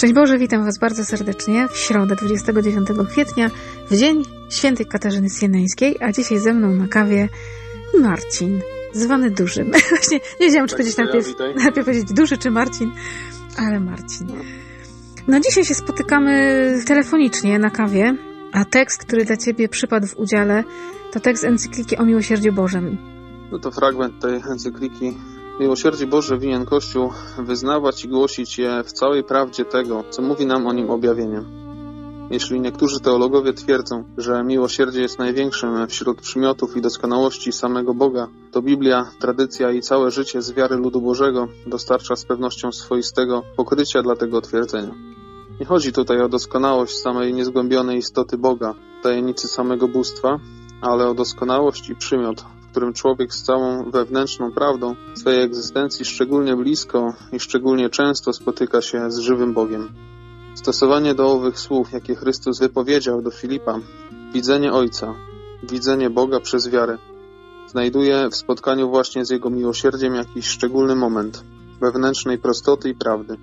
Szczęść Boże, witam Was bardzo serdecznie w środę 29 kwietnia, w dzień świętej Katarzyny Sieneńskiej, a dzisiaj ze mną na kawie Marcin, zwany Dużym. Właśnie nie wiedziałam, czy powiedzieć najpierw, najpierw powiedzieć Duży czy Marcin, ale Marcin. No dzisiaj się spotykamy telefonicznie na kawie, a tekst, który dla Ciebie przypadł w udziale, to tekst encykliki o miłosierdziu Bożym. No to fragment tej encykliki Miłosierdzie Boże winien Kościół wyznawać i głosić je w całej prawdzie tego, co mówi nam o nim objawienie. Jeśli niektórzy teologowie twierdzą, że miłosierdzie jest największym wśród przymiotów i doskonałości samego Boga, to Biblia, tradycja i całe życie z wiary ludu Bożego dostarcza z pewnością swoistego pokrycia dla tego twierdzenia. Nie chodzi tutaj o doskonałość samej niezgłębionej istoty Boga, tajemnicy samego bóstwa, ale o doskonałość i przymiot którym człowiek z całą wewnętrzną prawdą swojej egzystencji szczególnie blisko i szczególnie często spotyka się z żywym Bogiem. Stosowanie do owych słów, jakie Chrystus wypowiedział do Filipa, widzenie Ojca, widzenie Boga przez wiarę, znajduje w spotkaniu właśnie z Jego miłosierdziem jakiś szczególny moment wewnętrznej prostoty i prawdy.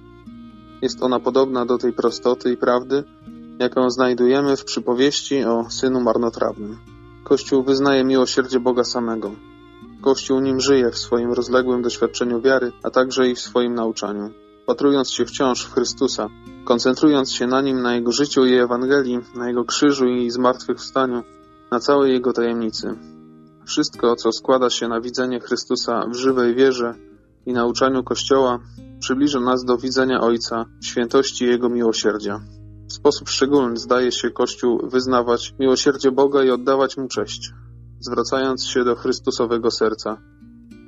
Jest ona podobna do tej prostoty i prawdy, jaką znajdujemy w przypowieści o synu marnotrawnym. Kościół wyznaje miłosierdzie Boga samego. Kościół nim żyje w swoim rozległym doświadczeniu wiary, a także i w swoim nauczaniu. Patrując się wciąż w Chrystusa, koncentrując się na nim, na Jego życiu i Ewangelii, na Jego krzyżu i zmartwychwstaniu, na całej Jego tajemnicy. Wszystko, co składa się na widzenie Chrystusa w żywej wierze i nauczaniu Kościoła, przybliża nas do widzenia Ojca, świętości Jego miłosierdzia. W sposób szczególny zdaje się Kościół wyznawać miłosierdzie Boga i oddawać Mu cześć, zwracając się do Chrystusowego serca.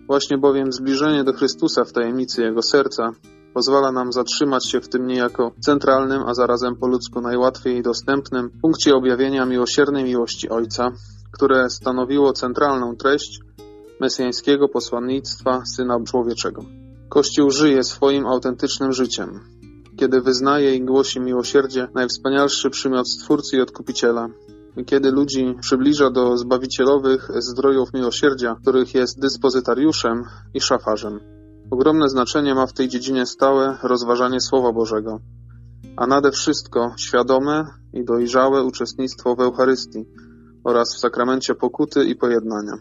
Właśnie bowiem zbliżenie do Chrystusa w tajemnicy Jego serca pozwala nam zatrzymać się w tym niejako centralnym, a zarazem po ludzku najłatwiej dostępnym punkcie objawienia miłosiernej miłości Ojca, które stanowiło centralną treść mesjańskiego posłannictwa Syna Człowieczego. Kościół żyje swoim autentycznym życiem, kiedy wyznaje i głosi miłosierdzie, najwspanialszy przymiot Stwórcy i Odkupiciela, kiedy ludzi przybliża do zbawicielowych zdrojów miłosierdzia, których jest dyspozytariuszem i szafarzem. Ogromne znaczenie ma w tej dziedzinie stałe rozważanie Słowa Bożego, a nade wszystko świadome i dojrzałe uczestnictwo w Eucharystii oraz w sakramencie pokuty i pojednania.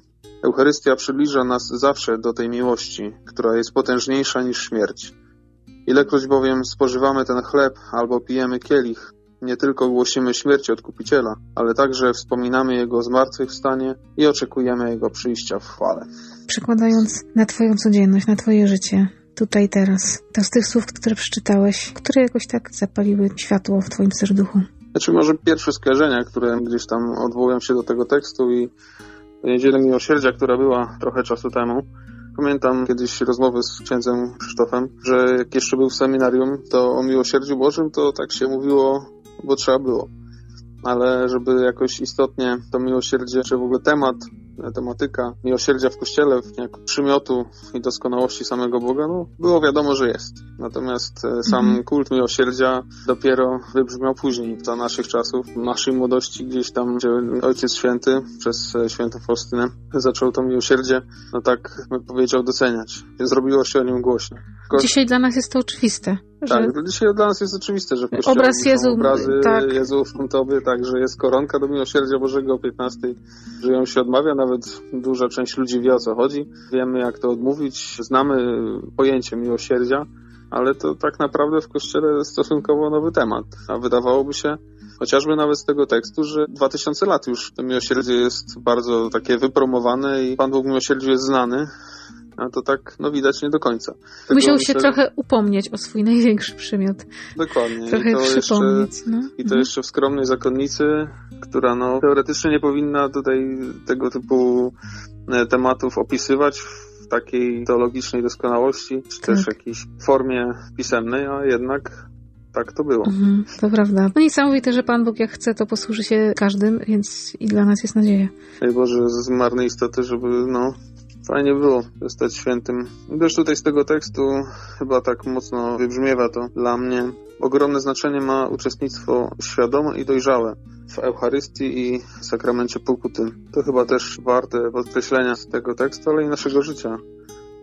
Eucharystia przybliża nas zawsze do tej miłości, która jest potężniejsza niż śmierć. Ilekroć bowiem spożywamy ten chleb albo pijemy kielich, nie tylko głosimy śmierci Odkupiciela, ale także wspominamy Jego zmartwychwstanie i oczekujemy Jego przyjścia w chwale. Przekładając na Twoją codzienność, na Twoje życie, tutaj teraz, to z tych słów, które przeczytałeś, które jakoś tak zapaliły światło w Twoim serduchu? Znaczy może pierwsze skojarzenia, które gdzieś tam odwołują się do tego tekstu i Niedzielę Miłosierdzia, która była trochę czasu temu, Pamiętam kiedyś rozmowy z księdzem Krzysztofem, że jak jeszcze był w seminarium, to o miłosierdziu Bożym to tak się mówiło, bo trzeba było. Ale żeby jakoś istotnie to miłosierdzie, czy w ogóle temat tematyka miłosierdzia w Kościele, jako przymiotu i doskonałości samego Boga, no, było wiadomo, że jest. Natomiast e, sam mhm. kult miłosierdzia dopiero wybrzmiał później, za naszych czasów, naszej młodości, gdzieś tam, gdzie Ojciec Święty przez e, świętą Faustynę zaczął to miłosierdzie, no tak powiedział, doceniać. Zrobiło się o nim głośno. Dzisiaj dla nas jest to oczywiste. Że... Tak, dzisiaj dla nas jest oczywiste, że w kościele Obraz Jezu, obrazy tak. Jezu frontowy, także jest koronka do miłosierdzia Bożego o 15, że ją się odmawia, nawet duża część ludzi wie o co chodzi. Wiemy jak to odmówić, znamy pojęcie miłosierdzia, ale to tak naprawdę w Kościele stosunkowo nowy temat. A wydawałoby się, chociażby nawet z tego tekstu, że 2000 lat już to miłosierdzie jest bardzo takie wypromowane i Pan Bóg miłosierdziu jest znany, a to tak, no widać, nie do końca. Tego Musiał myślę, się trochę upomnieć o swój największy przymiot. Dokładnie. Trochę I to przypomnieć. Jeszcze, no. I to mhm. jeszcze w skromnej zakonnicy, która no, teoretycznie nie powinna tutaj tego typu e, tematów opisywać w takiej teologicznej doskonałości, czy tak. też jakiejś formie pisemnej, a jednak tak to było. Mhm, to prawda. No niesamowite, że Pan Bóg jak chce, to posłuży się każdym, więc i dla nas jest nadzieja. Ej Boże, z marnej istoty, żeby no, fajnie było zostać świętym. Też tutaj z tego tekstu chyba tak mocno wybrzmiewa to dla mnie. Ogromne znaczenie ma uczestnictwo świadome i dojrzałe w Eucharystii i sakramencie pokuty. To chyba też warte podkreślenia z tego tekstu, ale i naszego życia.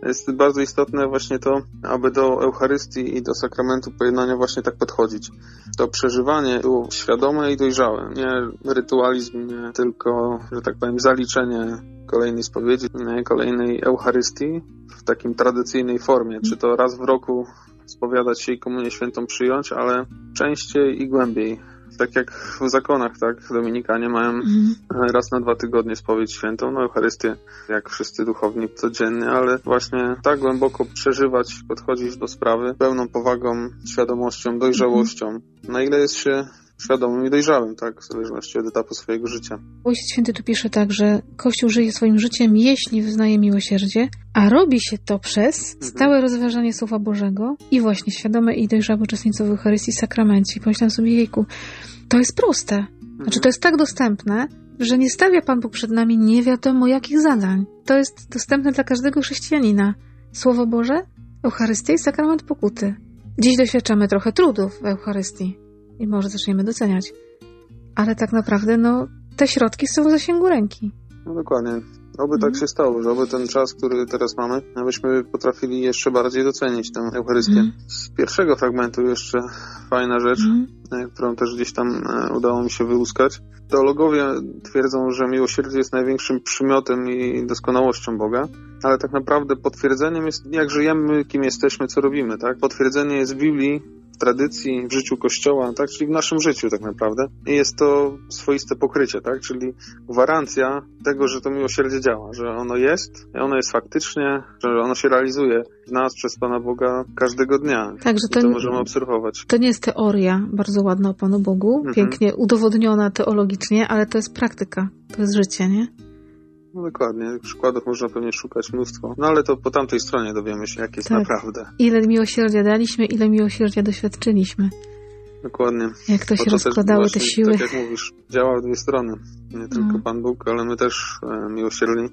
Jest bardzo istotne właśnie to, aby do Eucharystii i do sakramentu pojednania właśnie tak podchodzić. To przeżywanie było świadome i dojrzałe. Nie rytualizm, nie tylko, że tak powiem, zaliczenie kolejnej spowiedzi, kolejnej Eucharystii w takim tradycyjnej formie, czy to raz w roku spowiadać się i komunię świętą przyjąć, ale częściej i głębiej. Tak jak w zakonach, tak? Dominikanie mają mhm. raz na dwa tygodnie spowiedź świętą, no Eucharystię, jak wszyscy duchowni codziennie, ale właśnie tak głęboko przeżywać, podchodzić do sprawy pełną powagą, świadomością, dojrzałością. Na ile jest się świadomym i dojrzałym, tak, w zależności od etapu swojego życia. Ojciec Święty tu pisze tak, że Kościół żyje swoim życiem, jeśli wyznaje miłosierdzie, a robi się to przez mhm. stałe rozważanie Słowa Bożego i właśnie świadome i dojrzałe uczestnictwo w Eucharystii i Sakramencie. I pomyślałam sobie, jejku, to jest proste. Znaczy, to jest tak dostępne, że nie stawia Pan Bóg przed nami nie wiadomo jakich zadań. To jest dostępne dla każdego chrześcijanina. Słowo Boże, Eucharystia i sakrament pokuty. Dziś doświadczamy trochę trudów w Eucharystii i może zaczniemy doceniać. Ale tak naprawdę, no, te środki są w zasięgu ręki. No dokładnie. Oby tak mhm. tak się stało, że oby ten czas, który teraz mamy, abyśmy potrafili jeszcze bardziej docenić tę Eucharystię. Mhm. Z pierwszego fragmentu jeszcze fajna rzecz, mhm. którą też gdzieś tam e, udało mi się wyłuskać. Teologowie twierdzą, że miłosierdzie jest największym przymiotem i doskonałością Boga, ale tak naprawdę potwierdzeniem jest, jak żyjemy, kim jesteśmy, co robimy, tak? Potwierdzenie jest w Biblii, w tradycji, w życiu Kościoła, tak? czyli w naszym życiu tak naprawdę. I jest to swoiste pokrycie, tak? czyli gwarancja tego, że to miłosierdzie działa, że ono jest, ono jest faktycznie, że ono się realizuje w nas przez Pana Boga każdego dnia. Tak, że to, to możemy obserwować. To nie jest teoria bardzo ładna o Panu Bogu, mhm. pięknie udowodniona teologicznie, ale to jest praktyka, to jest życie, nie? No dokładnie, przykładów można pewnie szukać mnóstwo. No ale to po tamtej stronie dowiemy się, jak jest tak. naprawdę. Ile miłosierdzia daliśmy, ile miłosierdzia doświadczyliśmy. Dokładnie. Jak to się rozkładały te siły. Tak jak mówisz, działa w dwie strony. Nie tylko no. Pan Bóg, ale my też e, miłosierni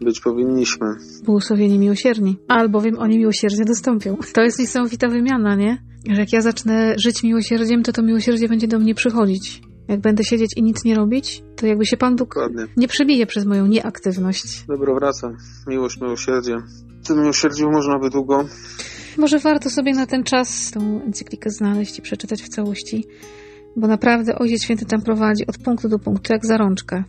być powinniśmy. Błogosławieni miłosierni, albowiem oni miłosierdzie dostąpią. To jest niesamowita wymiana, nie? Że jak ja zacznę żyć miłosierdziem, to to miłosierdzie będzie do mnie przychodzić. Jak będę siedzieć i nic nie robić, to jakby się Pan Bóg Dokładnie. nie przebije przez moją nieaktywność. Dobro wraca. Miłość, miłosierdzie. Tym miłosierdziu można by długo. Może warto sobie na ten czas tą encyklikę znaleźć i przeczytać w całości, bo naprawdę Ojciec Święty tam prowadzi od punktu do punktu, jak za rączkę,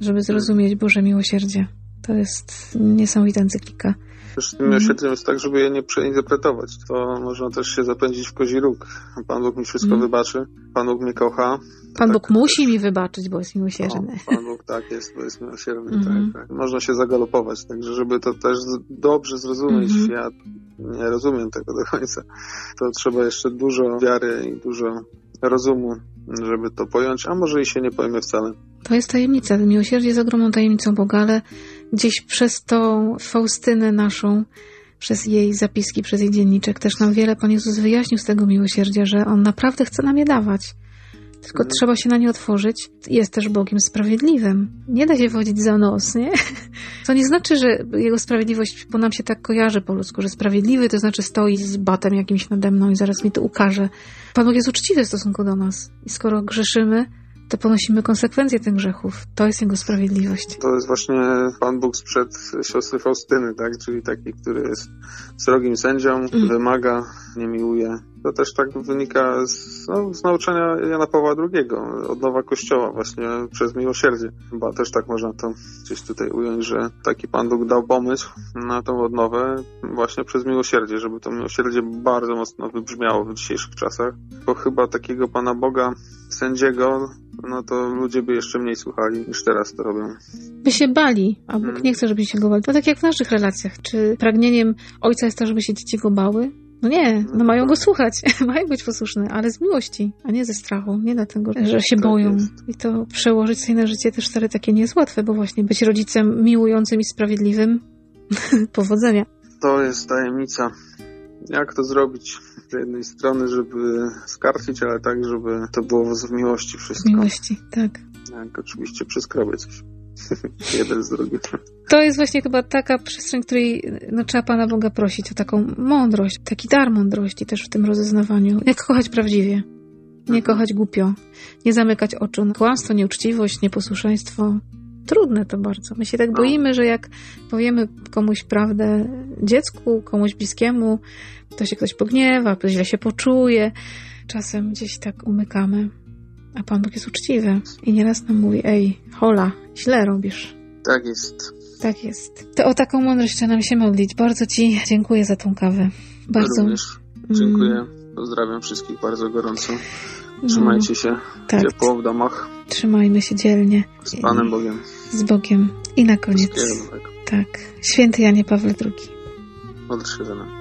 żeby zrozumieć Boże miłosierdzie. To jest niesamowita encyklika. Też tym miłosierdziem jest tak, żeby je nie przeinterpretować. To można też się zapędzić w kozi róg. Pan Bóg mi wszystko mm. wybaczy. Pan Bóg mnie kocha. Pan tak, Bóg musi mi wybaczyć, bo jest miłosierny. O, Pan Bóg tak jest, bo jest miłosierny. Mm. Tak, tak. Można się zagalopować. Także żeby to też dobrze zrozumieć, mm. ja nie rozumiem tego do końca, to trzeba jeszcze dużo wiary i dużo rozumu, żeby to pojąć, a może i się nie pojmie wcale. To jest tajemnica. Miłosierdzie jest ogromną tajemnicą Boga, ale gdzieś przez tą Faustynę naszą, przez jej zapiski, przez jej dzienniczek też nam wiele Pan Jezus wyjaśnił z tego miłosierdzia, że On naprawdę chce nam je dawać. Tylko mhm. trzeba się na nie otworzyć. Jest też Bogiem sprawiedliwym. Nie da się wodzić za nos, nie? To nie znaczy, że Jego sprawiedliwość, bo nam się tak kojarzy po ludzku, że sprawiedliwy to znaczy stoi z batem jakimś nade mną i zaraz mi to ukaże. Pan Bóg jest uczciwy w stosunku do nas. I skoro grzeszymy, to ponosimy konsekwencje tych grzechów. To jest Jego sprawiedliwość. To jest właśnie Pan Bóg sprzed siostry Faustyny, tak? Czyli taki, który jest srogim sędzią, mm. wymaga, nie miłuje, To też tak wynika z, no, z nauczania Jana Pawła II, odnowa Kościoła właśnie przez miłosierdzie. Chyba też tak można to gdzieś tutaj ująć, że taki Pan Bóg dał pomysł na tą odnowę właśnie przez miłosierdzie, żeby to miłosierdzie bardzo mocno wybrzmiało w dzisiejszych czasach, bo chyba takiego Pana Boga, sędziego, no to ludzie by jeszcze mniej słuchali niż teraz to robią. By się bali, a Bóg Mm. nie chce, żeby się go bali. To tak jak w naszych relacjach. Czy pragnieniem ojca jest to, żeby się dzieci go bały? No nie, no mają go słuchać, mają być posłuszne, ale z miłości, a nie ze strachu, nie dlatego, że się Tak boją. I to przełożyć sobie na życie też wcale takie nie jest łatwe, bo właśnie być rodzicem miłującym i sprawiedliwym, powodzenia. To jest tajemnica. Jak to zrobić? Z jednej strony, żeby skarcić, ale tak, żeby to było z miłości Z wszystko. miłości, tak. Jak oczywiście przyskrabię coś. Jeden z drugim. To jest właśnie chyba taka przestrzeń, której no, trzeba Pana Boga prosić o taką mądrość, taki dar mądrości też w tym rozeznawaniu. Jak kochać prawdziwie, nie Mhm. kochać głupio, nie zamykać oczu na kłamstwo, nieuczciwość, nieposłuszeństwo. Trudne to bardzo. My się tak No. boimy, że jak powiemy komuś prawdę dziecku, komuś bliskiemu, to się ktoś pogniewa, źle się poczuje. Czasem gdzieś tak umykamy. A Pan Bóg jest uczciwy i nieraz nam mówi, ej, hola, źle robisz. Tak jest. Tak jest. To o taką mądrość trzeba nam się modlić. Bardzo Ci dziękuję za tą kawę. Bardzo. Również dziękuję. Pozdrawiam wszystkich bardzo gorąco. Trzymajcie się tak, ciepło w domach. trzymajmy się dzielnie. Z Panem Bogiem. Z Bogiem. I na koniec. Tak. Święty Janie Pawle II. Modl się za nami.